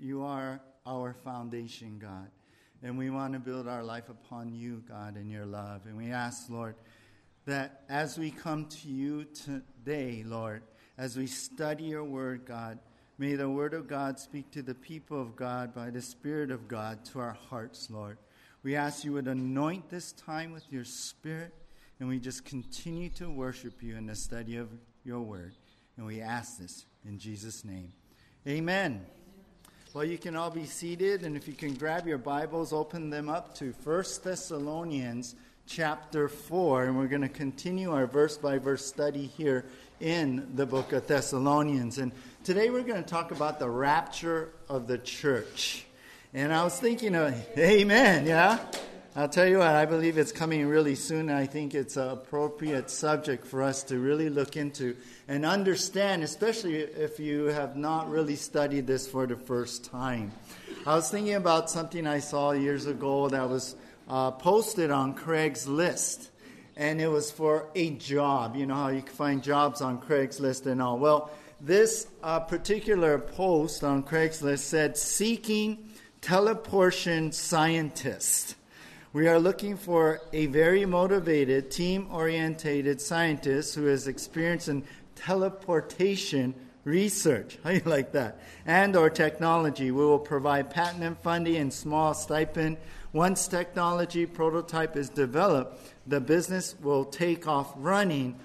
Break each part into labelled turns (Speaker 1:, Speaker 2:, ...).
Speaker 1: you are our foundation, God. And we want to build our life upon you, God, and your love. And we ask, Lord, that as we come to you today, Lord, as we study your word, God, may the word of God speak to the people of God by the Spirit of God to our hearts, Lord. We ask you would anoint this time with your Spirit, and we just continue to worship you in the study of your word. And we ask this in Jesus' name. Amen. Well, you can all be seated, and if you can grab your Bibles, open them up to 1 Thessalonians chapter 4, and we're going to continue our verse by verse study here in the book of Thessalonians. And today we're going to talk about the rapture of the church. And I was thinking, of, amen, yeah? I'll tell you what, I believe it's coming really soon. I think it's an appropriate subject for us to really look into and understand, especially if you have not really studied this for the first time. I was thinking about something I saw years ago that was uh, posted on Craigslist, and it was for a job. You know how you can find jobs on Craigslist and all. Well, this uh, particular post on Craigslist said, Seeking teleportation scientist. We are looking for a very motivated, team oriented scientist who has experience in teleportation research. How you like that? And or technology. We will provide patent and funding and small stipend. Once technology prototype is developed, the business will take off running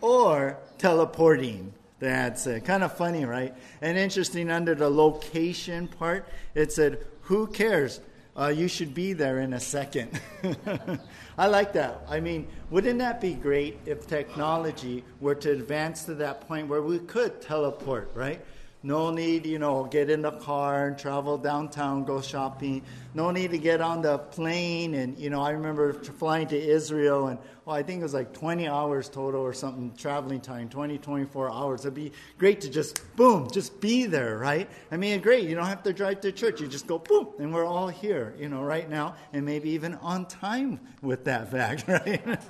Speaker 1: or teleporting. The ad said. Kind of funny, right? And interesting under the location part, it said, Who cares? Uh, you should be there in a second. I like that. I mean, wouldn't that be great if technology were to advance to that point where we could teleport, right? No need, you know, get in the car and travel downtown, go shopping. No need to get on the plane. And, you know, I remember flying to Israel and, well, I think it was like 20 hours total or something, traveling time, 20, 24 hours. It'd be great to just, boom, just be there, right? I mean, great. You don't have to drive to church. You just go, boom, and we're all here, you know, right now, and maybe even on time with that fact, right?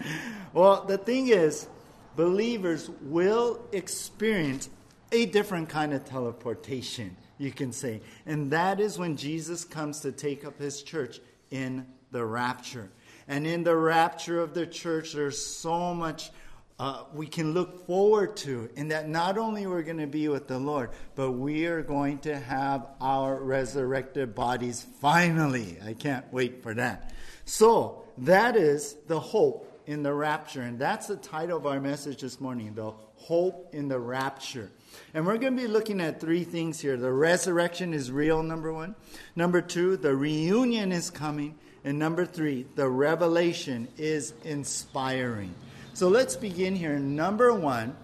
Speaker 1: well, the thing is, believers will experience a different kind of teleportation, you can say. And that is when Jesus comes to take up his church in the rapture. And in the rapture of the church, there's so much uh, we can look forward to, in that not only we're going to be with the Lord, but we are going to have our resurrected bodies finally. I can't wait for that. So, that is the hope in the rapture. And that's the title of our message this morning the hope in the rapture. And we're going to be looking at three things here. The resurrection is real, number one. Number two, the reunion is coming. And number three, the revelation is inspiring. So let's begin here. Number one,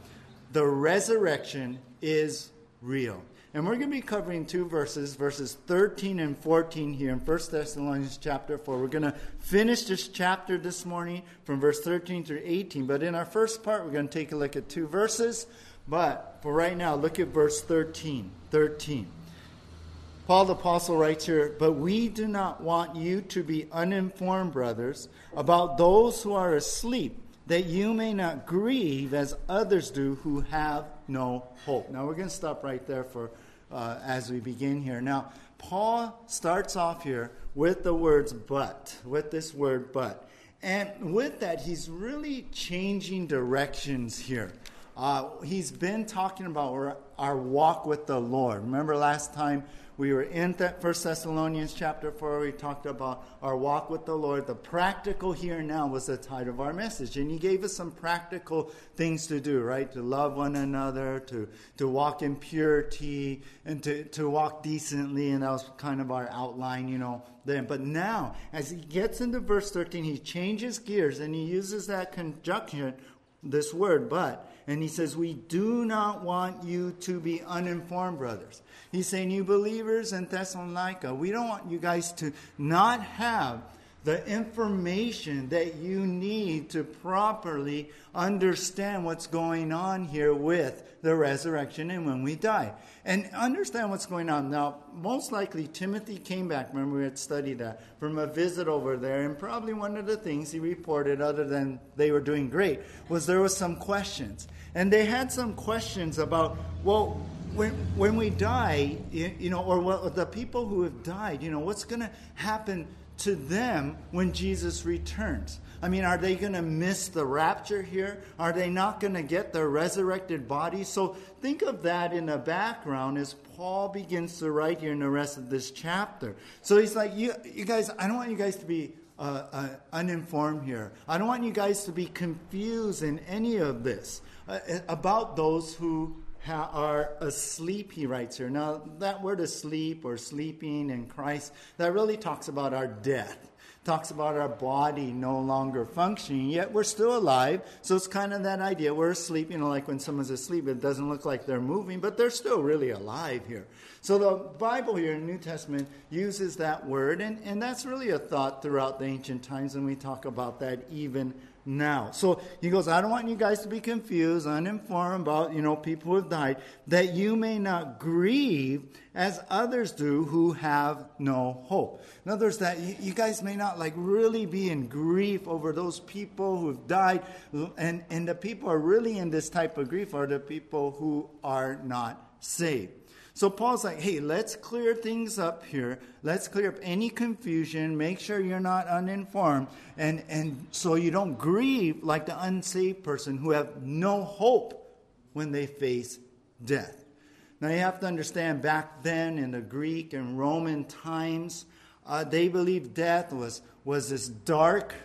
Speaker 1: the resurrection is real. And we're going to be covering two verses, verses 13 and 14 here in 1 Thessalonians chapter 4. We're going to finish this chapter this morning from verse 13 through 18. But in our first part, we're going to take a look at two verses. But for right now, look at verse 13. 13. Paul the Apostle writes here, But we do not want you to be uninformed, brothers, about those who are asleep, that you may not grieve as others do who have no hope. Now we're going to stop right there for uh, as we begin here. Now, Paul starts off here with the words but, with this word but. And with that, he's really changing directions here. Uh, he's been talking about our, our walk with the Lord. Remember last time we were in that First Thessalonians chapter 4, we talked about our walk with the Lord. The practical here and now was the title of our message. And he gave us some practical things to do, right? To love one another, to, to walk in purity, and to, to walk decently. And that was kind of our outline, you know, then. But now, as he gets into verse 13, he changes gears and he uses that conjunction, this word, but and he says, We do not want you to be uninformed, brothers. He's saying, You believers in Thessalonica, we don't want you guys to not have the information that you need to properly understand what's going on here with the resurrection and when we die. And understand what's going on. Now, most likely, Timothy came back, remember we had studied that, from a visit over there, and probably one of the things he reported, other than they were doing great, was there was some questions. And they had some questions about, well, when, when we die, you know, or the people who have died, you know, what's going to happen to them when Jesus returns? I mean, are they going to miss the rapture here? Are they not going to get their resurrected bodies? So think of that in the background as Paul begins to write here in the rest of this chapter. So he's like, you, you guys, I don't want you guys to be uh, uh, uninformed here. I don't want you guys to be confused in any of this uh, about those who are asleep, he writes here. Now, that word asleep or sleeping in Christ, that really talks about our death talks about our body no longer functioning, yet we're still alive. So it's kind of that idea. We're asleep, you know, like when someone's asleep, it doesn't look like they're moving, but they're still really alive here. So the Bible here in the New Testament uses that word, and, and that's really a thought throughout the ancient times, and we talk about that even now. So he goes, I don't want you guys to be confused, uninformed about, you know, people who have died, that you may not grieve as others do who have no hope. In other words, that you guys may not like really be in grief over those people who have died. And, and the people are really in this type of grief are the people who are not saved. So Paul's like, hey, let's clear things up here. Let's clear up any confusion. Make sure you're not uninformed. And, and so you don't grieve like the unsaved person who have no hope when they face death. Now you have to understand back then in the Greek and Roman times, uh, they believed death was, was this dark,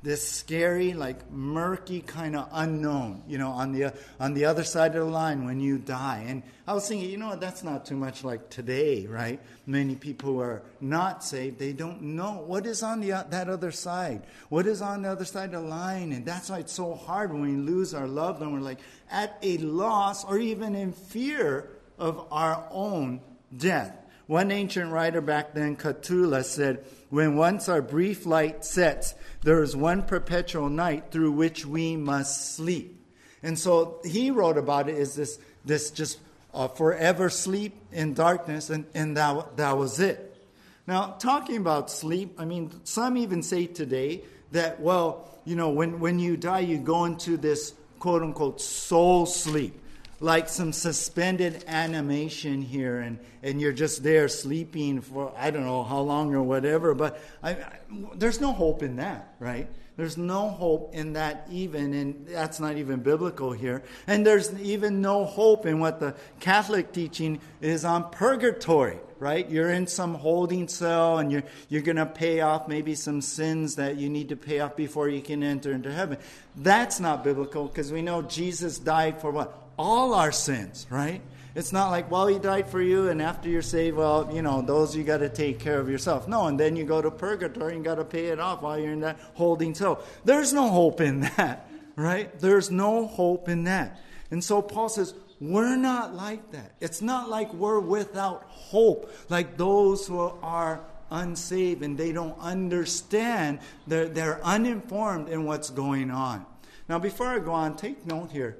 Speaker 1: this scary, like murky kind of unknown, you know, on the, on the other side of the line when you die. And I was thinking, you know, that's not too much like today, right? Many people who are not saved, they don't know what is on the, that other side. What is on the other side of the line? And that's why it's so hard when we lose our loved one. We're like at a loss or even in fear of our own death. One ancient writer back then, Catullus, said, When once our brief light sets, there is one perpetual night through which we must sleep. And so he wrote about it as this, this just uh, forever sleep in darkness, and, and that, that was it. Now, talking about sleep, I mean, some even say today that, well, you know, when, when you die, you go into this quote unquote soul sleep like some suspended animation here and, and you're just there sleeping for I don't know how long or whatever. But I, I, there's no hope in that, right? There's no hope in that even, and that's not even biblical here. And there's even no hope in what the Catholic teaching is on purgatory, right? You're in some holding cell and you're, you're going to pay off maybe some sins that you need to pay off before you can enter into heaven. That's not biblical because we know Jesus died for what? All our sins, right? It's not like, well, he died for you, and after you're saved, well, you know, those you got to take care of yourself. No, and then you go to purgatory and got to pay it off while you're in that holding cell. There's no hope in that, right? There's no hope in that. And so Paul says, we're not like that. It's not like we're without hope, like those who are unsaved and they don't understand, they're, they're uninformed in what's going on. Now, before I go on, take note here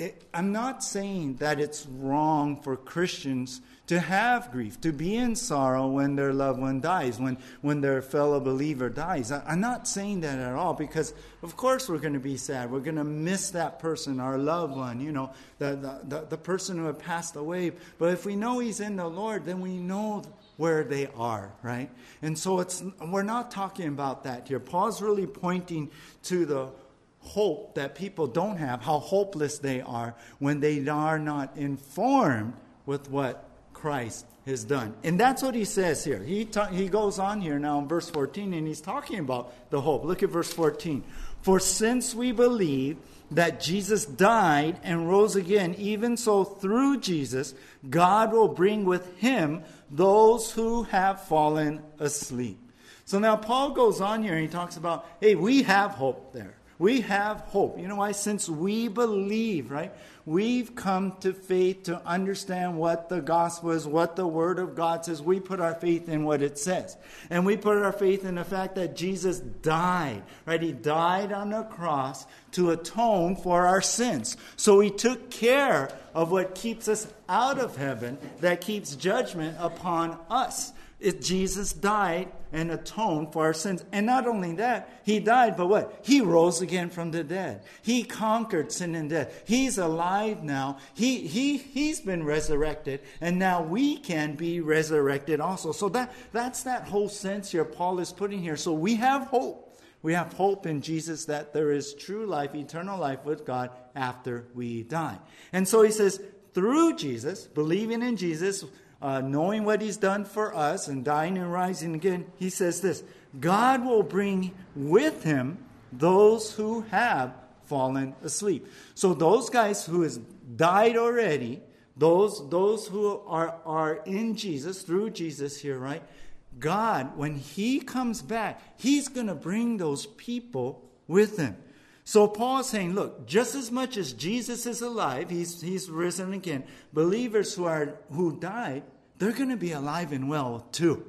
Speaker 1: it, I'm not saying that it's wrong for Christians to have grief, to be in sorrow when their loved one dies, when, when their fellow believer dies. I, am not saying that at all because, of course, we're going to be sad. We're going to miss that person, our loved one, you know, the, the, the, the person who had passed away. But if we know he's in the Lord, then we know where they are, right? And so it's we're not talking about that here. Paul's really pointing to the hope that people don't have, how hopeless they are when they are not informed with what Christ has done. And that's what he says here. He, ta- he goes on here now in verse 14 and he's talking about the hope. Look at verse 14. For since we believe that Jesus died and rose again, even so through Jesus, God will bring with him those who have fallen asleep. So now Paul goes on here and he talks about, hey, we have hope there. We have hope. You know why? Since we believe, right? We've come to faith to understand what the gospel is, what the word of God says. We put our faith in what it says. And we put our faith in the fact that Jesus died, right? He died on the cross to atone for our sins. So he took care of what keeps us out of heaven, that keeps judgment upon us. It, Jesus died and atoned for our sins. And not only that, he died, but what? He rose again from the dead. He conquered sin and death. He's alive now. He, he, he's been resurrected, and now we can be resurrected also. So that, that's that whole sense here Paul is putting here. So we have hope. We have hope in Jesus that there is true life, eternal life with God after we die. And so he says, through Jesus, believing in Jesus, uh, knowing what he's done for us and dying and rising again, he says this God will bring with him those who have fallen asleep. So those guys who has died already, those those who are are in Jesus through Jesus here, right? God, when he comes back, he's going to bring those people with him. So Paul's saying, look, just as much as Jesus is alive, he's, he's risen again, believers who are who died, they're going to be alive and well too.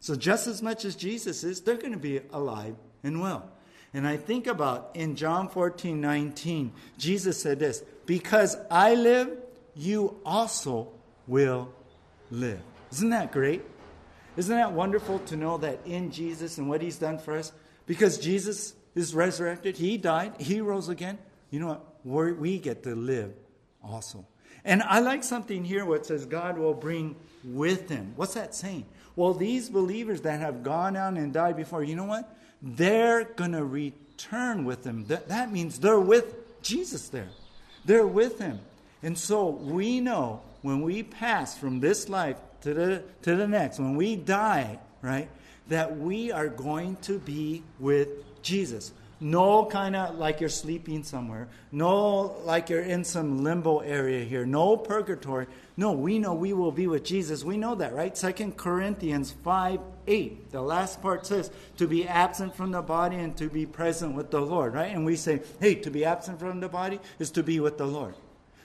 Speaker 1: So just as much as Jesus is, they're going to be alive and well. And I think about in John 14, 19, Jesus said this, because I live, you also will live. Isn't that great? Isn't that wonderful to know that in Jesus and what he's done for us? Because Jesus is resurrected. He died. He rose again. You know what? We're, we get to live also. And I like something here where it says God will bring with him. What's that saying? Well, these believers that have gone out and died before, you know what? They're going to return with him. That, that means they're with Jesus there. They're with him. And so we know when we pass from this life to the, to the next, when we die, right, that we are going to be with Jesus. No kind of like you're sleeping somewhere. No like you're in some limbo area here. No purgatory. No, we know we will be with Jesus. We know that, right? Second Corinthians 5 8. The last part says to be absent from the body and to be present with the Lord, right? And we say, hey, to be absent from the body is to be with the Lord.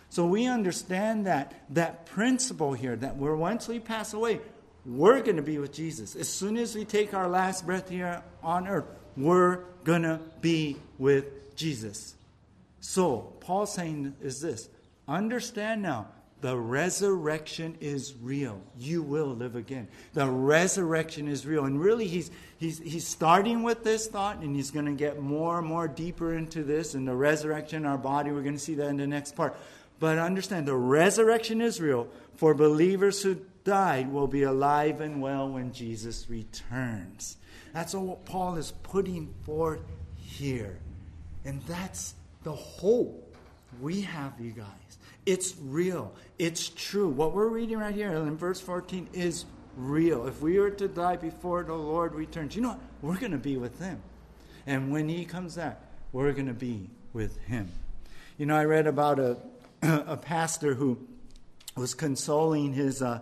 Speaker 1: So we understand that that principle here that we're once we pass away, we're going to be with Jesus. As soon as we take our last breath here on earth, we're going to be with Jesus. So, Paul saying is this understand now, the resurrection is real. You will live again. The resurrection is real. And really, he's, he's, he's starting with this thought, and he's going to get more and more deeper into this. And the resurrection, our body, we're going to see that in the next part. But understand, the resurrection is real. For believers who died will be alive and well when Jesus returns. That's what Paul is putting forth here. And that's the hope we have, you guys. It's real. It's true. What we're reading right here in verse 14 is real. If we were to die before the Lord returns, you know what? We're going to be with Him. And when He comes back, we're going to be with Him. You know, I read about a, a pastor who was consoling his uh,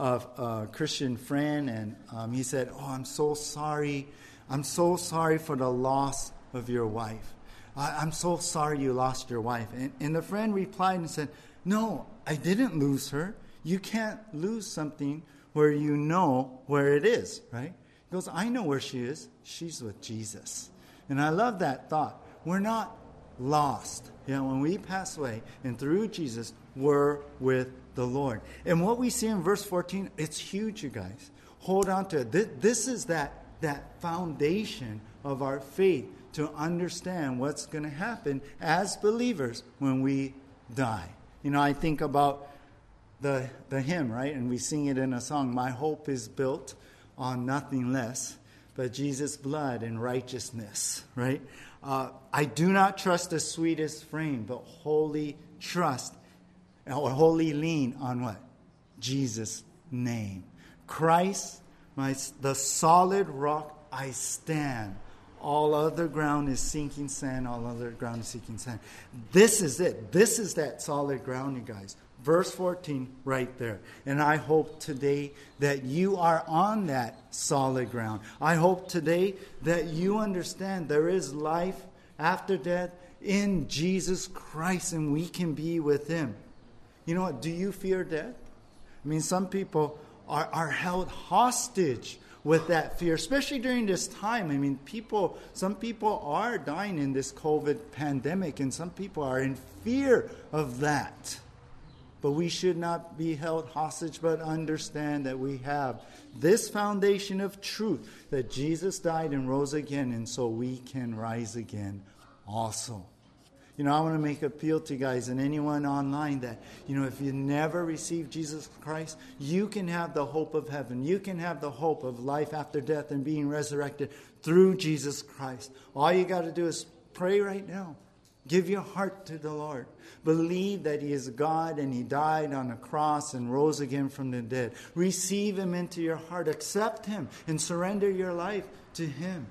Speaker 1: of a Christian friend, and um, he said, Oh, I'm so sorry. I'm so sorry for the loss of your wife. I, am so sorry you lost your wife. And, and the friend replied and said, No, I didn't lose her. You can't lose something where you know where it is, right? He goes, I know where she is. She's with Jesus. And I love that thought. We're not lost. You know, when we pass away and through Jesus, we're with the Lord. And what we see in verse 14, it's huge, you guys. Hold on to it. This is that, that foundation of our faith to understand what's going to happen as believers when we die. You know, I think about the, the hymn, right? And we sing it in a song My hope is built on nothing less but Jesus' blood and righteousness, right? Uh, I do not trust the sweetest frame, but wholly trust or wholly lean on what? Jesus' name. Christ, my, the solid rock I stand. All other ground is sinking sand. All other ground is sinking sand. This is it. This is that solid ground, you guys. Verse 14, right there. And I hope today that you are on that solid ground. I hope today that you understand there is life after death in Jesus Christ and we can be with Him. You know what? Do you fear death? I mean, some people are, are held hostage with that fear, especially during this time. I mean, people, some people are dying in this COVID pandemic, and some people are in fear of that. But we should not be held hostage, but understand that we have this foundation of truth that Jesus died and rose again, and so we can rise again also. You know, I want to make appeal to you guys and anyone online that, you know, if you never received Jesus Christ, you can have the hope of heaven. You can have the hope of life after death and being resurrected through Jesus Christ. All you got to do is pray right now. Give your heart to the Lord. Believe that He is God and He died on a cross and rose again from the dead. Receive Him into your heart. Accept Him and surrender your life to Him.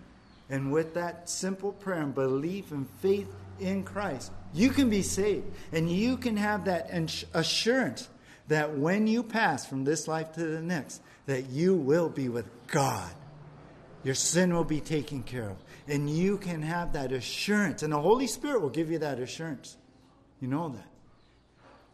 Speaker 1: And with that simple prayer and belief and faith in Christ, you can be saved. And you can have that assurance that when you pass from this life to the next, that you will be with God. Your sin will be taken care of. And you can have that assurance. And the Holy Spirit will give you that assurance. You know that.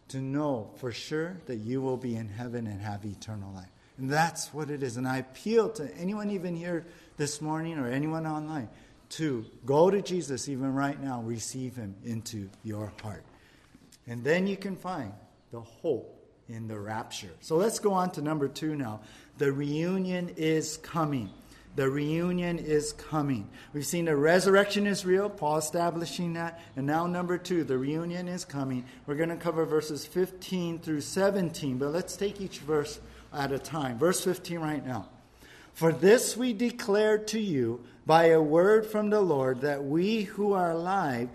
Speaker 1: To know for sure that you will be in heaven and have eternal life. And that's what it is. And I appeal to anyone even here this morning or anyone online to go to Jesus even right now, receive him into your heart. And then you can find the hope in the rapture. So let's go on to number two now. The reunion is coming. The reunion is coming. We've seen the resurrection is real, Paul establishing that. And now, number two, the reunion is coming. We're going to cover verses 15 through 17, but let's take each verse at a time. Verse 15 right now. For this we declare to you by a word from the Lord that we who are alive,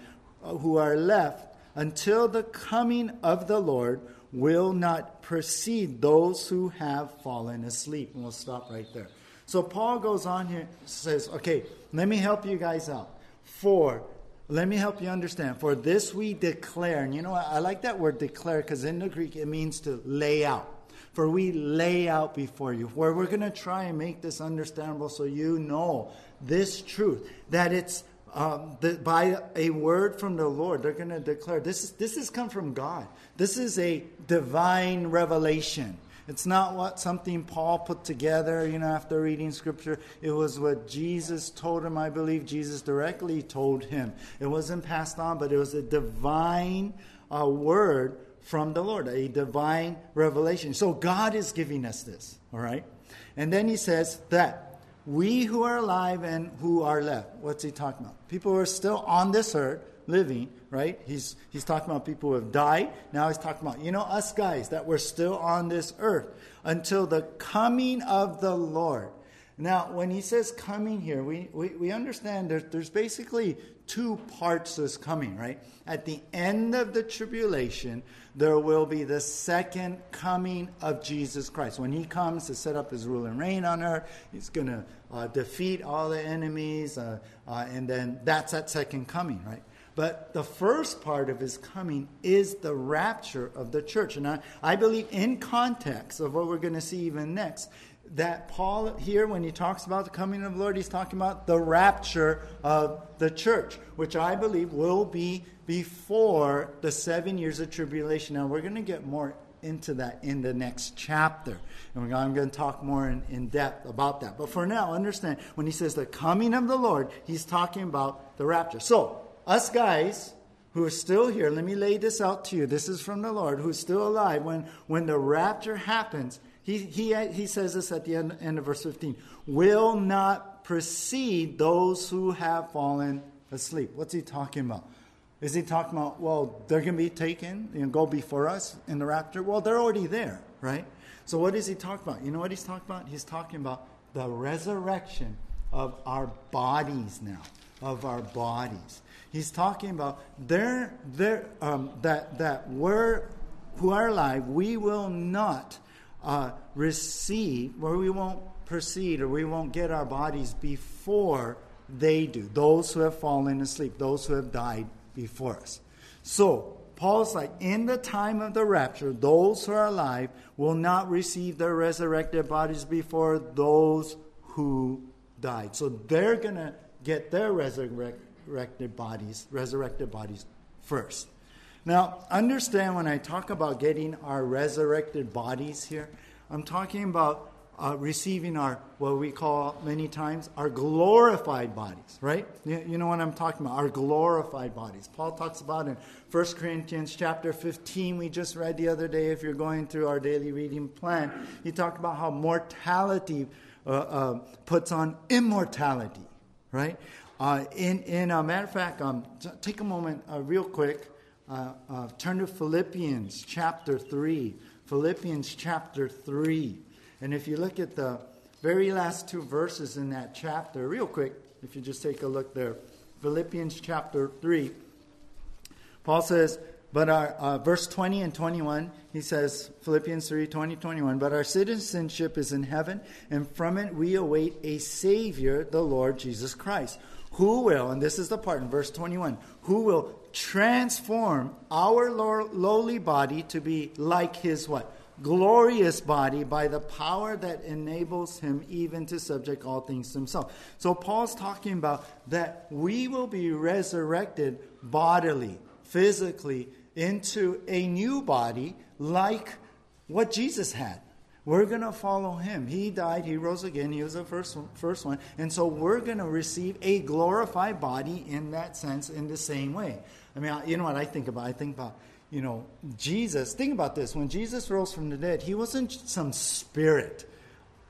Speaker 1: who are left until the coming of the Lord, will not precede those who have fallen asleep. And we'll stop right there. So Paul goes on here, says, okay, let me help you guys out. For, let me help you understand. For this we declare, and you know, what? I like that word declare because in the Greek it means to lay out for we lay out before you. Where we're going to try and make this understandable so you know this truth that it's um, the, by a word from the Lord, they're going to declare this. Is, this has come from God. This is a divine revelation. It's not what something Paul put together, you know, after reading scripture. It was what Jesus told him. I believe Jesus directly told him. It wasn't passed on, but it was a divine uh, word from the Lord, a divine revelation. So God is giving us this, all right? And then he says that we who are alive and who are left, what's he talking about? People who are still on this earth living, right? He's, he's talking about people who have died. Now he's talking about, you know, us guys that we're still on this earth until the coming of the Lord. Now, when he says coming here, we, we, we understand there, there's basically two parts to this coming, right? At the end of the tribulation, there will be the second coming of Jesus Christ. When he comes to set up his rule and reign on earth, he's going to uh, defeat all the enemies, uh, uh, and then that's that second coming, right? But the first part of his coming is the rapture of the church. And I, I believe, in context of what we're going to see even next, that Paul here, when he talks about the coming of the Lord, he's talking about the rapture of the church, which I believe will be before the seven years of tribulation. Now, we're going to get more into that in the next chapter. And I'm going to talk more in, in depth about that. But for now, understand when he says the coming of the Lord, he's talking about the rapture. So, us guys who are still here, let me lay this out to you. This is from the Lord, who's still alive. When, when the rapture happens, he, he, he says this at the end, end of verse 15 will not precede those who have fallen asleep. What's he talking about? Is he talking about, well, they're going to be taken and go before us in the rapture? Well, they're already there, right? So what is he talking about? You know what he's talking about? He's talking about the resurrection of our bodies now, of our bodies. He's talking about they're, they're, um, that, that we're, who are alive, we will not uh, receive, or we won't proceed, or we won't get our bodies before they do. Those who have fallen asleep, those who have died before us. So, Paul's like, in the time of the rapture, those who are alive will not receive their resurrected bodies before those who died. So they're going to get their resurrected bodies, resurrected bodies first. Now, understand when I talk about getting our resurrected bodies here, I'm talking about uh, receiving our, what we call many times, our glorified bodies, right? You, you know what I'm talking about, our glorified bodies. Paul talks about in 1 Corinthians chapter 15, we just read the other day, if you're going through our daily reading plan, he talked about how mortality uh, uh, puts on immortality, right? Uh, in, in a matter of fact, um, take a moment uh, real quick, uh, uh, turn to Philippians chapter 3. Philippians chapter 3. And if you look at the very last two verses in that chapter, real quick, if you just take a look there, Philippians chapter 3, Paul says, but our uh, verse 20 and 21, he says, Philippians 3 20, 21, but our citizenship is in heaven, and from it we await a Savior, the Lord Jesus Christ, who will, and this is the part in verse 21, who will transform our lowly body to be like his what? glorious body by the power that enables him even to subject all things to himself. So Paul's talking about that we will be resurrected bodily, physically, into a new body like what Jesus had. We're going to follow him. He died, he rose again, he was the first one, first one. And so we're going to receive a glorified body in that sense in the same way. I mean, you know what I think about? I think about you know, Jesus, think about this. When Jesus rose from the dead, he wasn't some spirit,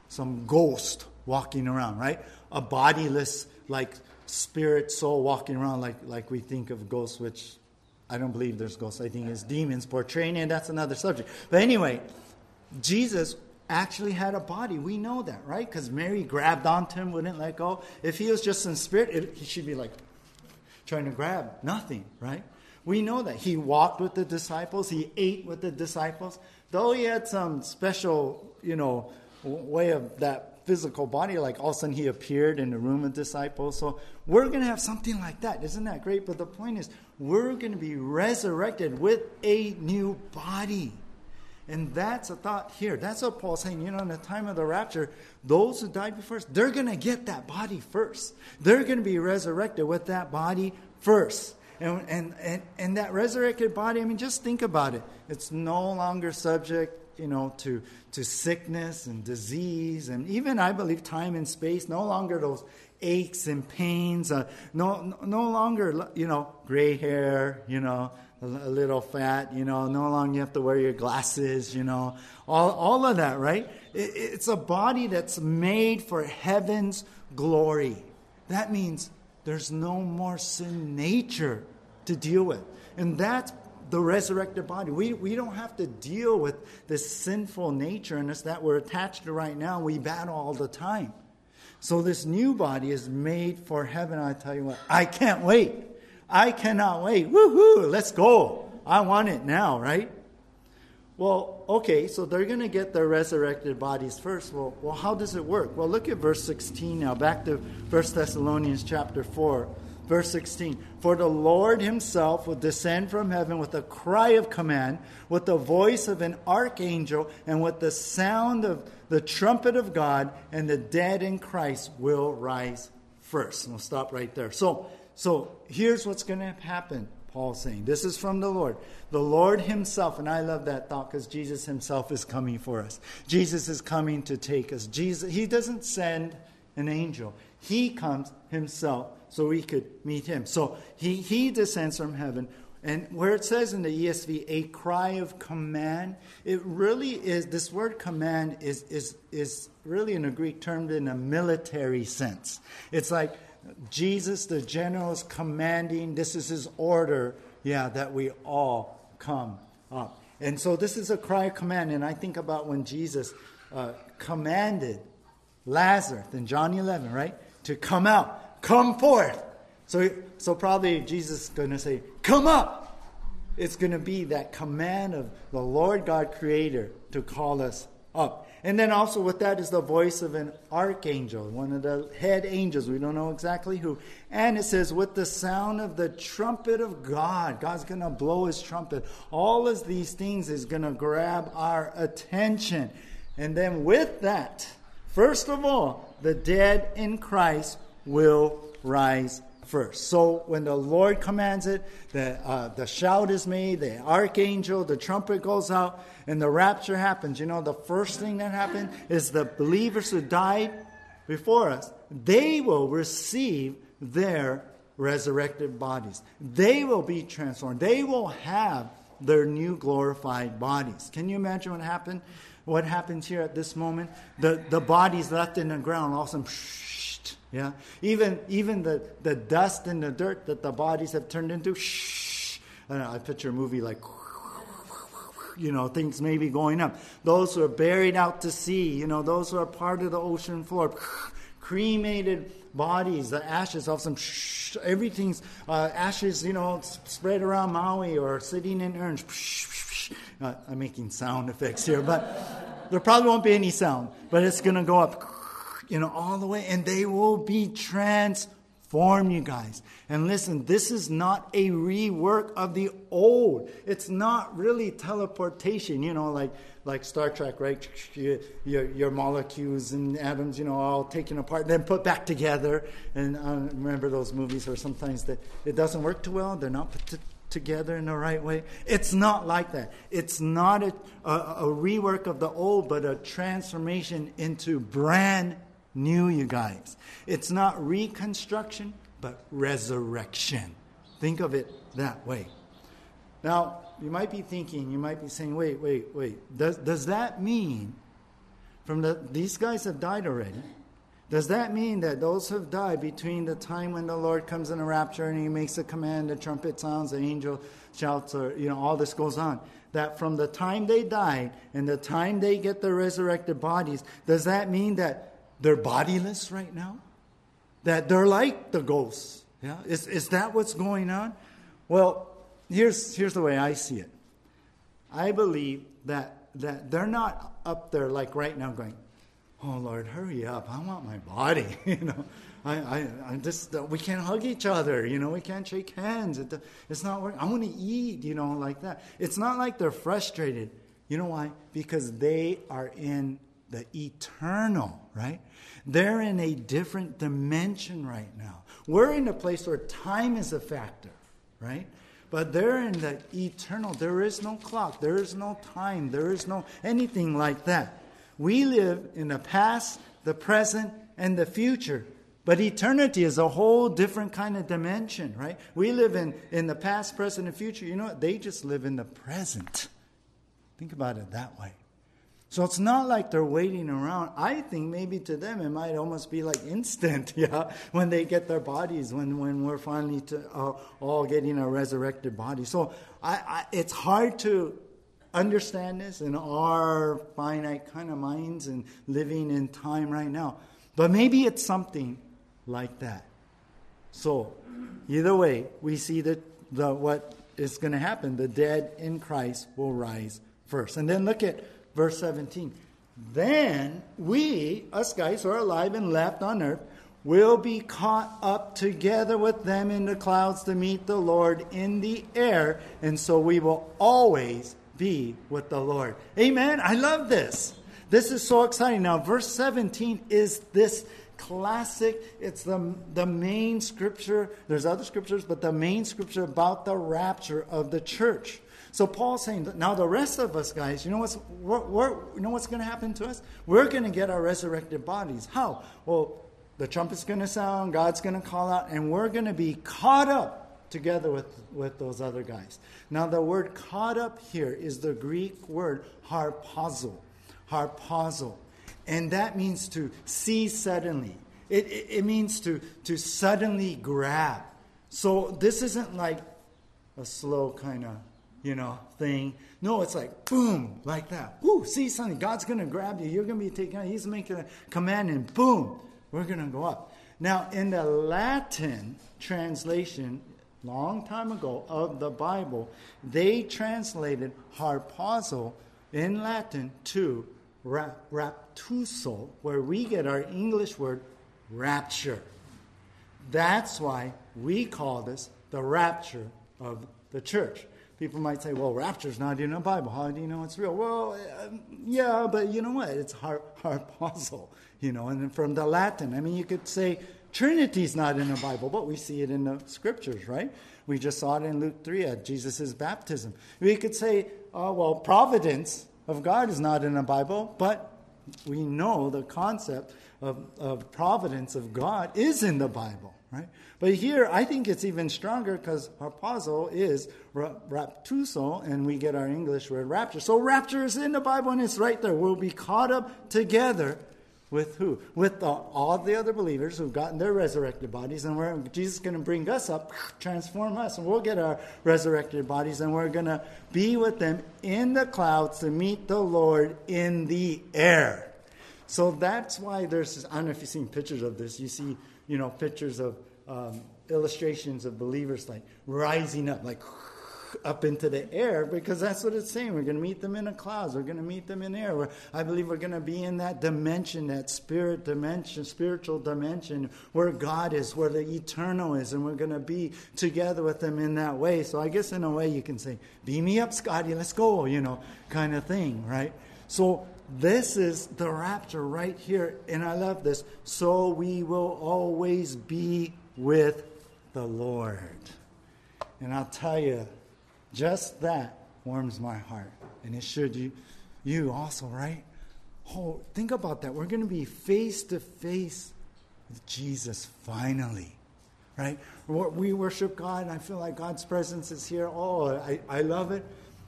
Speaker 1: some ghost walking around, right? A bodiless, like spirit soul walking around like, like we think of ghosts, which I don't believe there's ghosts. I think it's demons portraying it. That's another subject. But anyway, Jesus actually had a body. We know that, right? Because Mary grabbed onto him, wouldn't let go. If he was just in spirit, it, he should be like trying to grab nothing, right? We know that. He walked with the disciples, he ate with the disciples. Though he had some special, you know, way of that physical body, like all of a sudden he appeared in the room of disciples. So we're going to have something like that. Isn't that great? But the point is, we're going to be resurrected with a new body. And that's a thought here. That's what Paul's saying. You know, in the time of the rapture, those who died before they're going to get that body first. They're going to be resurrected with that body first. And, and, and, and that resurrected body, I mean, just think about it. It's no longer subject, you know, to, to sickness and disease, and even, I believe, time and space, no longer those aches and pains, uh, no, no longer, you know, gray hair, you know, a, little fat, you know, no longer you have to wear your glasses, you know, all, all of that, right? It, it's a body that's made for heaven's glory. That means there's no more sin nature to deal with. And that's the resurrected body. We, we don't have to deal with this sinful nature in us that we're attached to right now. We battle all the time. So this new body is made for heaven. I tell you what, I can't wait. I cannot wait. Woohoo! Let's go. I want it now, right? Well, okay, so they're going to get their resurrected bodies first. Well, well, how does it work? Well, look at verse 16 now. Back to 1 Thessalonians chapter 4. Verse 16 For the Lord himself will descend from heaven with a cry of command, with the voice of an archangel, and with the sound of the trumpet of God, and the dead in Christ will rise first. And we'll stop right there. So, so here's what's going to happen. Paul's saying. This is from the Lord. The Lord Himself, and I love that thought because Jesus Himself is coming for us. Jesus is coming to take us. Jesus, He doesn't send an angel, He comes Himself so we could meet him. So he, he descends from heaven. And where it says in the ESV, a cry of command, it really is, this word command is, is, is really in a Greek term in a military sense. It's like Jesus, the general, is commanding, this is his order, yeah, that we all come up. And so this is a cry of command. And I think about when Jesus uh, commanded Lazarus in John 11, right, to come out come forth. So, so probably Jesus is going to say, come up. It's going to be that command of the Lord God Creator to call us up. And then also with that is the voice of an archangel, one of the head angels. We don't know exactly who. And it says, with the sound of the trumpet of God, God's going to blow his trumpet. All of these things is going to grab our attention. And then with that, first of all, the dead in Christ will rise first. So when the Lord commands it, the, uh, the shout is made, the archangel, the trumpet goes out, and the rapture happens. You know, the first thing that happened is the believers who died before us, they will receive their resurrected bodies. They will be transformed. They will have their new glorified bodies. Can you imagine what happened? What happens here at this moment? The, the bodies left in the ground, all a sudden, yeah? Even, even the, the dust and the dirt that the bodies have turned into, shh. I, know, I picture a movie like, you know, things maybe going up. Those who are buried out to sea, you know, those who are part of the ocean floor, cremated bodies, the ashes of some, shh, everything's uh, ashes, you know, spread around Maui or sitting in urns. Uh, I'm making sound effects here, but there probably won't be any sound, but it's going to go up you know, all the way, and they will be transformed, you guys. And listen, this is not a rework of the old. It's not really teleportation, you know, like like Star Trek, right? Your, your, molecules and atoms, you know, all taken apart, and then put back together. And uh, remember those movies where sometimes that it doesn't work too well. They're not put together in the right way. It's not like that. It's not a, a, a rework of the old, but a transformation into brand new, you guys. It's not reconstruction, but resurrection. Think of it that way. Now, you might be thinking, you might be saying, wait, wait, wait. Does, does that mean from the these guys have died already? Does that mean that those who have died between the time when the Lord comes in a rapture and he makes a command, the trumpet sounds, the angel shouts, or you know, all this goes on, that from the time they died and the time they get their resurrected bodies, does that mean that they're bodiless right now? That they're like the ghosts. Yeah? Is, is that what's going on? Well, here's, here's the way I see it. I believe that, that they're not up there like right now going, oh Lord, hurry up. I want my body. you know, I, I, I just, uh, we can't hug each other. You know, we can't shake hands. It, uh, it's not working. I want to eat, you know, like that. It's not like they're frustrated. You know why? Because they are in the eternal, right? They're in a different dimension right now. We're in a place where time is a factor, right? But they're in the eternal. There is no clock, there is no time, there is no anything like that. We live in the past, the present, and the future. But eternity is a whole different kind of dimension, right? We live in, in the past, present, and future. You know what? They just live in the present. Think about it that way. So it's not like they're waiting around. I think maybe to them it might almost be like instant, yeah, when they get their bodies, when, when we're finally to, uh, all getting a resurrected body. So I, I, it's hard to understand this in our finite kind of minds and living in time right now. But maybe it's something like that. So either way, we see that the, what is going to happen. The dead in Christ will rise first. And then look at verse 17. Then we, us guys who are alive and left on earth, will be caught up together with them in the clouds to meet the Lord in the air, and so we will always be with the Lord. Amen. I love this. This is so exciting. Now, verse 17 is this classic, it's the, the main scripture. There's other scriptures, but the main scripture about the rapture of the church. So Paul's saying now the rest of us guys, you know what's we're, we're, you know what's going to happen to us? We're going to get our resurrected bodies. How? Well, the trumpet's going to sound, God's going to call out, and we're going to be caught up together with, with those other guys. Now the word caught up here is the Greek word harpazo. Harpazo. And that means to see suddenly. It, it, it means to, to suddenly grab. So this isn't like a slow kind of you know, thing. No, it's like boom, like that. Whoo, see something. God's to grab you. You're to be taken. He's making a command, and boom, we're to go up. Now, in the Latin translation, long time ago of the Bible, they translated harpazo in Latin to raptuso, where we get our English word rapture. That's why we call this the rapture of the church. People might say, well, rapture's not in the Bible. How do you know it's real? Well, uh, yeah, but you know what? It's har- harpazo, you know, and from the Latin. I mean, you could say Trinity's not in the Bible, but we see it in the scriptures, right? We just saw it in Luke 3 at Jesus' baptism. We could say, oh, well, providence of God is not in the Bible, but we know the concept of, of providence of God is in the Bible, right? But here, I think it's even stronger because harpazo is raptuso, and we get our English word rapture. So rapture is in the Bible, and it's right there. We'll be caught up together with who? With the, all the other believers who've gotten their resurrected bodies, and we're, Jesus is going to bring us up, transform us, and we'll get our resurrected bodies, and we're going to be with them in the clouds to meet the Lord in the air. So that's why there's, I don't know if you've seen pictures of this. You see, you know, pictures of um, illustrations of believers like rising up, like up into the air because that's what it's saying. We're going to meet them in the clouds. We're going to meet them in air. We're, I believe we're going to be in that dimension, that spirit dimension, spiritual dimension where God is, where the eternal is, and we're going to be together with them in that way. So I guess in a way you can say, "Beam me up, Scotty. Let's go," you know, kind of thing, right? So this is the rapture right here, and I love this. So we will always be with the Lord. And I'll tell you, just that warms my heart. And it should you, you also, right? Oh, think about that. We're going to be face to face with Jesus finally, right? We worship God, and I feel like God's presence is here. Oh, I, I love it.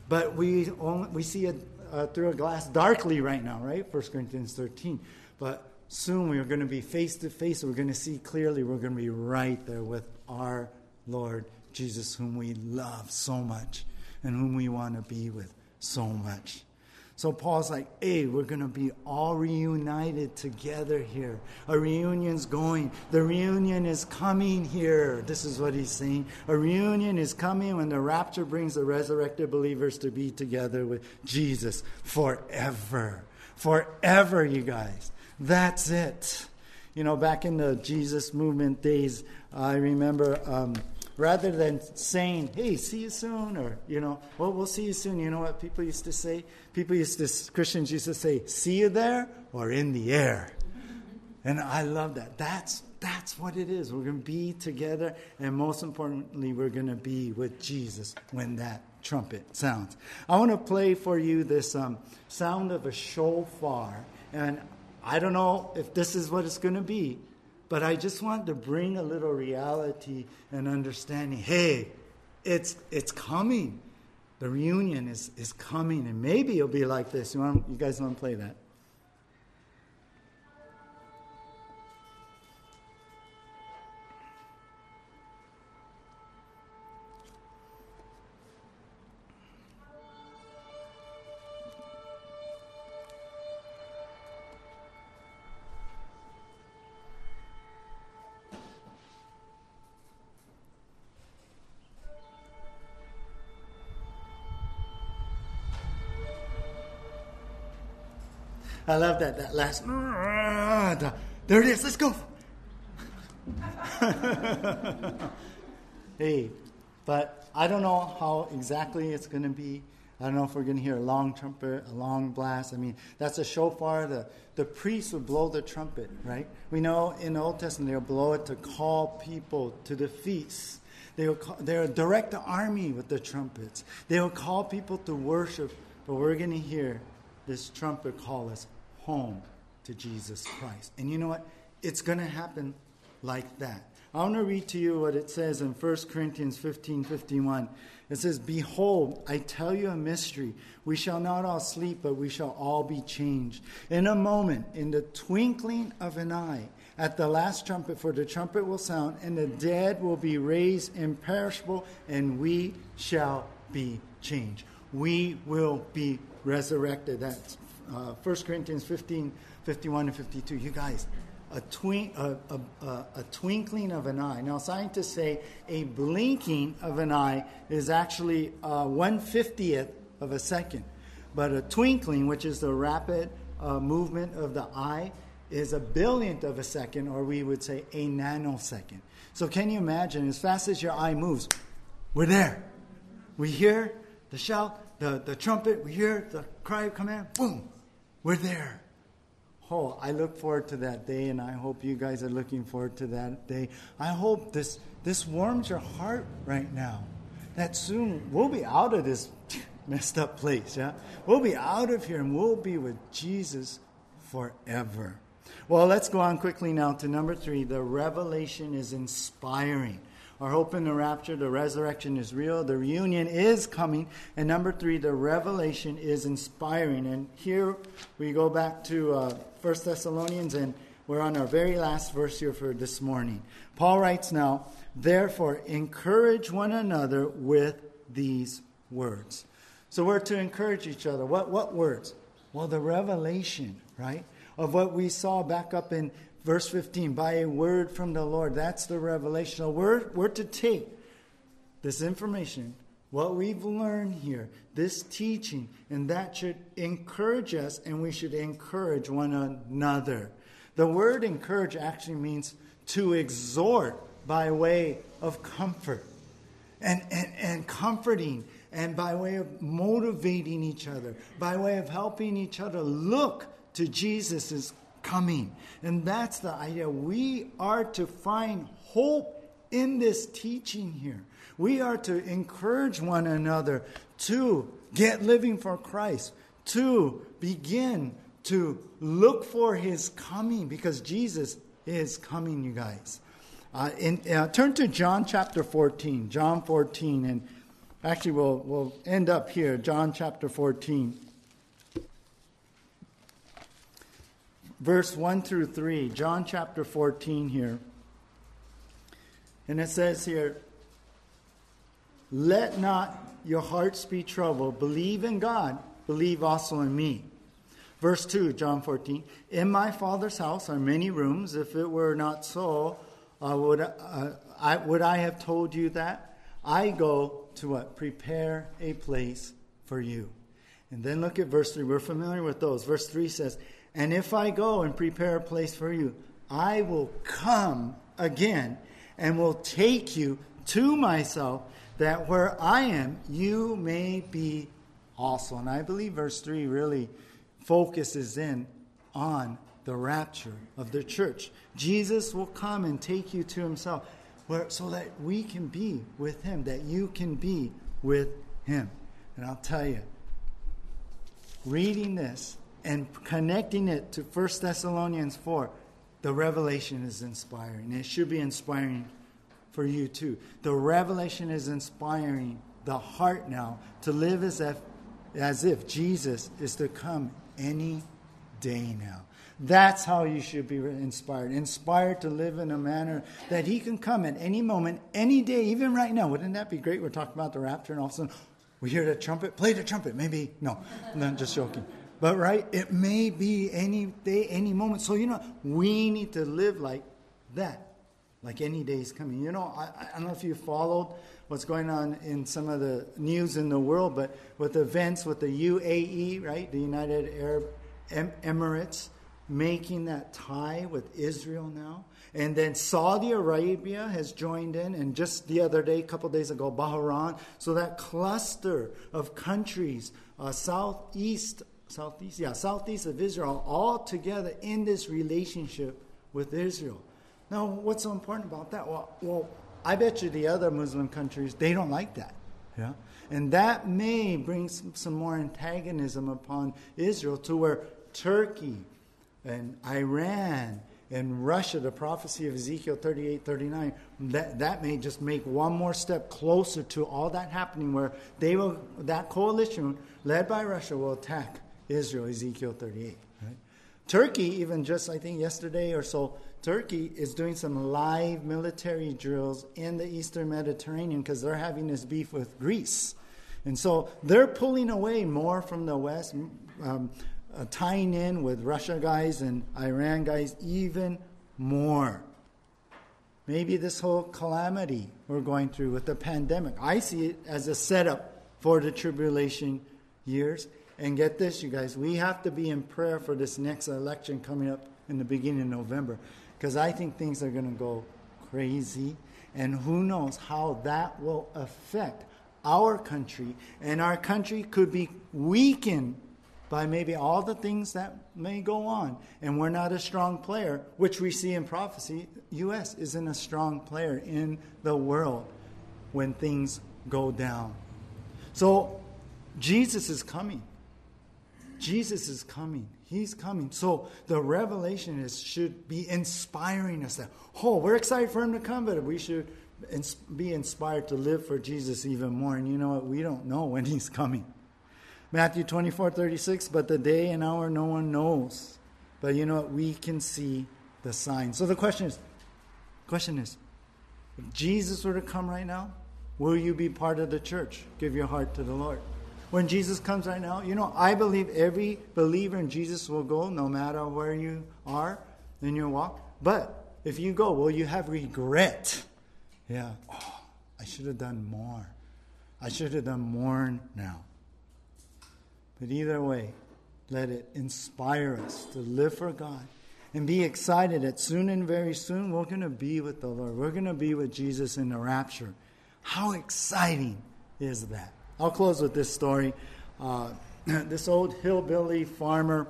Speaker 1: But we, only, we see it uh, through a glass darkly right now, right? 1 Corinthians 13. But soon we are going to be face to face. We're going to see clearly. We're going to be right there with our Lord Jesus, whom we love so much and whom we want to be with so much. So Paul's like, hey, we're going to be all reunited together here. A reunion's going. The reunion is coming here. This is what he's saying. A reunion is coming when the rapture brings the resurrected believers to be together with Jesus forever. Forever, you guys. That's it. You know, back in the Jesus movement days, I remember um, rather than saying, hey, see you soon, or, you know, well, we'll see you soon. You know what people used to say? People used to, Christians used to say, see you there or in the air. And I love that. That's, that's what it is. We're going to be together, and most importantly, we're going to be with Jesus when that trumpet sounds. I want to play for you this um, sound of a shofar, and I don't know if this is what it's going to be, but I just want to bring a little reality and understanding. Hey, it's it's coming. The reunion is, is coming, and maybe it'll be like this. You want you guys want to play that? I love that, that last. Ah, there it is. Let's go. hey, but I don't know how exactly it's going to be. I don't know if we're going to hear a long trumpet, a long blast. I mean, that's a shofar. The, the priest would blow the trumpet, right? We know in the Old Testament they'll blow it to call people to the feast. They will call, they'll direct the army with the trumpets. They will call people to worship. But we're going to hear this trumpet call us home to Jesus Christ. And you know what? It's going to happen like that. I want to read to you what it says in 1 Corinthians 15 51. It says, Behold, I tell you a mystery. We shall not all sleep, but we shall all be changed. In a moment, in the twinkling of an eye, at the last trumpet, for the trumpet will sound, and the dead will be raised imperishable, and we shall be changed. We will be resurrected. That's uh, 1 Corinthians 15, 51 and 52. You guys, a, twink, a, a, a, twinkling of an eye. Now, scientists say a blinking of an eye is actually uh, 150th of a second. But a twinkling, which is the rapid uh, movement of the eye, is a billionth of a second, or we would say a nanosecond. So, can you imagine, as fast as your eye moves, we're there. We hear the shout, the, the trumpet, we hear the cry of command, boom, we're there. Oh, I look forward to that day, and I hope you guys are looking forward to that day. I hope this, this warms your heart right now. That soon we'll be out of this messed up place, yeah? We'll be out of here and we'll be with Jesus forever. Well, let's go on quickly now to number three. The revelation is inspiring. Our hope in the rapture, the resurrection is real, the reunion is coming. And number three, the revelation is inspiring. And here we go back to uh, 1 Thessalonians, and we're on our very last verse here for this morning. Paul writes now, Therefore, encourage one another with these words. So we're to encourage each other. What, what words? Well, the revelation, right? Of what we saw back up in verse 15 by a word from the Lord. That's the revelation. word. we're, we're to take this information, what we've learned here, this teaching, and that should encourage us, and we should encourage one another. The word encourage actually means to exhort by way of comfort and, and, and comforting and by way of motivating each other, by way of helping each other look to Jesus' coming. And that's the idea. We are to find hope in this teaching here. We are to encourage one another to get living for Christ, to begin to look for his coming because Jesus is coming, you guys. Uh, in, uh, turn to John chapter 14. John 14, and actually, we'll, we'll end up here. John chapter 14. Verse 1 through 3, John chapter 14 here. And it says here, Let not your hearts be troubled. Believe in God, believe also in me. Verse 2, John 14, In my Father's house are many rooms. If it were not so, uh, would, uh, I, would I have told you that? I go to what? Prepare a place for you. And then look at verse 3. We're familiar with those. Verse 3 says, and if I go and prepare a place for you, I will come again and will take you to myself, that where I am, you may be also. And I believe verse 3 really focuses in on the rapture of the church. Jesus will come and take you to himself where, so that we can be with him, that you can be with him. And I'll tell you, reading this and connecting it to 1 Thessalonians 4, the revelation is inspiring. It should be inspiring for you too. The revelation is inspiring the heart now to live as if, as if Jesus is to come any day now. That's how you should be inspired. Inspired to live in a manner that He can come at any moment, any day, even right now. Wouldn't that be great? We're talking about the rapture, and all of a sudden we hear the trumpet. Play the trumpet. Maybe, no, no, just joking. But right, it may be any day, any moment. So you know, we need to live like that, like any day is coming. You know, I, I don't know if you followed what's going on in some of the news in the world, but with events with the UAE, right, the United Arab Emirates, making that tie with Israel now. And then Saudi Arabia has joined in, and just the other day, a couple days ago, Bahrain. So that cluster of countries, uh, southeast southeast, yeah, southeast of Israel, all together in this relationship with Israel. Now, what's so important about that? Well, well, I bet you the other Muslim countries they don't like that. Yeah, and that may bring some, some more antagonism upon Israel to where Turkey and Iran and Russia, the prophecy of Ezekiel 38, 39, that, that may just make one more step closer to all that happening where they will, that coalition led by Russia will attack Israel, Ezekiel 38. Right? Turkey, even just I think yesterday or so, Turkey is doing some live military drills in the Eastern Mediterranean because they're having this beef with Greece. And so they're pulling away more from the West, um, uh, tying in with Russia guys and Iran guys even more. Maybe this whole calamity we're going through with the pandemic, I see it as a setup for the tribulation years. And get this, you guys, we have to be in prayer for this next election coming up in the beginning of November because I think things are going to go crazy. And who knows how that will affect our country. And our country could be weakened by maybe all the things that may go on. And we're not a strong player, which we see in prophecy. U.S. isn't a strong player in the world when things go down. So Jesus is coming. Jesus is coming. He's coming. So the revelation is should be inspiring us that, oh, we're excited for him to come, but we should be inspired to live for Jesus even more. And you know what? We don't know when he's coming. Matthew 24, 36, but the day and hour no one knows. But you know what? We can see the signs. So the question is, question is, if Jesus were to come right now, will you be part of the church? Give your heart to the Lord. When Jesus comes right now, you know, I believe every believer in Jesus will go no matter where you are in your walk. But if you go, will you have regret? Yeah. Oh, I should have done more. I should have done more now. But either way, let it inspire us to live for God and be excited that soon and very soon we're going to be with the Lord. We're going to be with Jesus in the rapture. How exciting is that? I'll close with this story. Uh, this old hillbilly farmer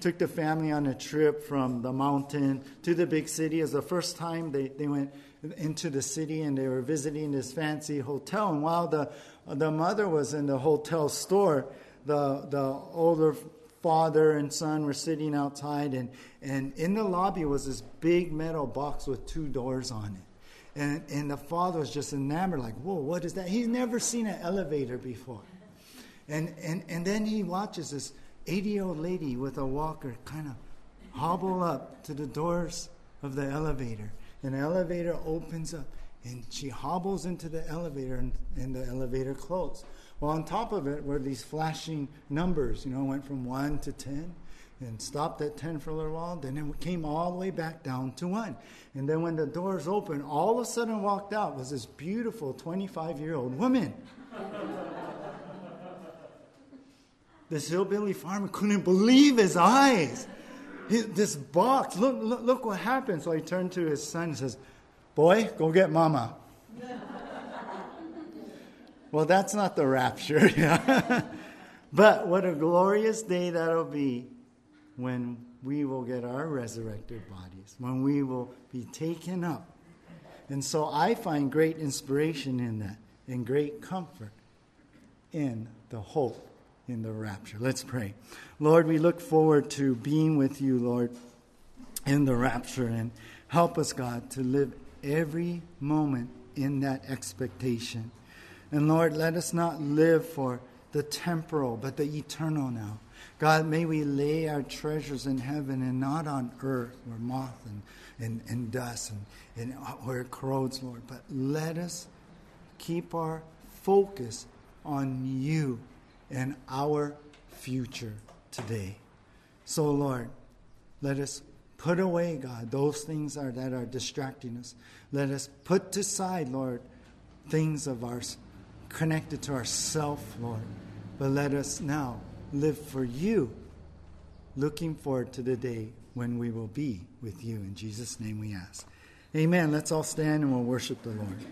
Speaker 1: took the family on a trip from the mountain to the big city. It was the first time they, they went into the city and they were visiting this fancy hotel. And while the, the mother was in the hotel store, the, the older father and son were sitting outside, and, and in the lobby was this big metal box with two doors on it. And, and the father was just enamored, like, whoa, what is that? He's never seen an elevator before. And, and, and then he watches this 80 year old lady with a walker kind of hobble up to the doors of the elevator. And the elevator opens up, and she hobbles into the elevator, and, and the elevator closes. Well, on top of it were these flashing numbers, you know, went from 1 to 10 and stopped at 10 for a while. Then it came all the way back down to 1. And then when the doors opened, all of a sudden walked out was this beautiful 25 year old woman. this hillbilly farmer couldn't believe his eyes. this box, look, look, look what happened. So he turned to his son and says, Boy, go get mama. Well, that's not the rapture. but what a glorious day that'll be when we will get our resurrected bodies, when we will be taken up. And so I find great inspiration in that and great comfort in the hope in the rapture. Let's pray. Lord, we look forward to being with you, Lord, in the rapture. And help us, God, to live every moment in that expectation. And Lord, let us not live for the temporal, but the eternal now. God, may we lay our treasures in heaven and not on earth where moth and, and, and dust and, and where it corrodes, Lord. But let us keep our focus on you and our future today. So, Lord, let us put away, God, those things are, that are distracting us. Let us put aside, Lord, things of ours connected to ourself, Lord. But let us now live for you, looking forward to the day when we will be with you. In Jesus' name we ask. Amen. Let's all stand and we'll worship the Lord.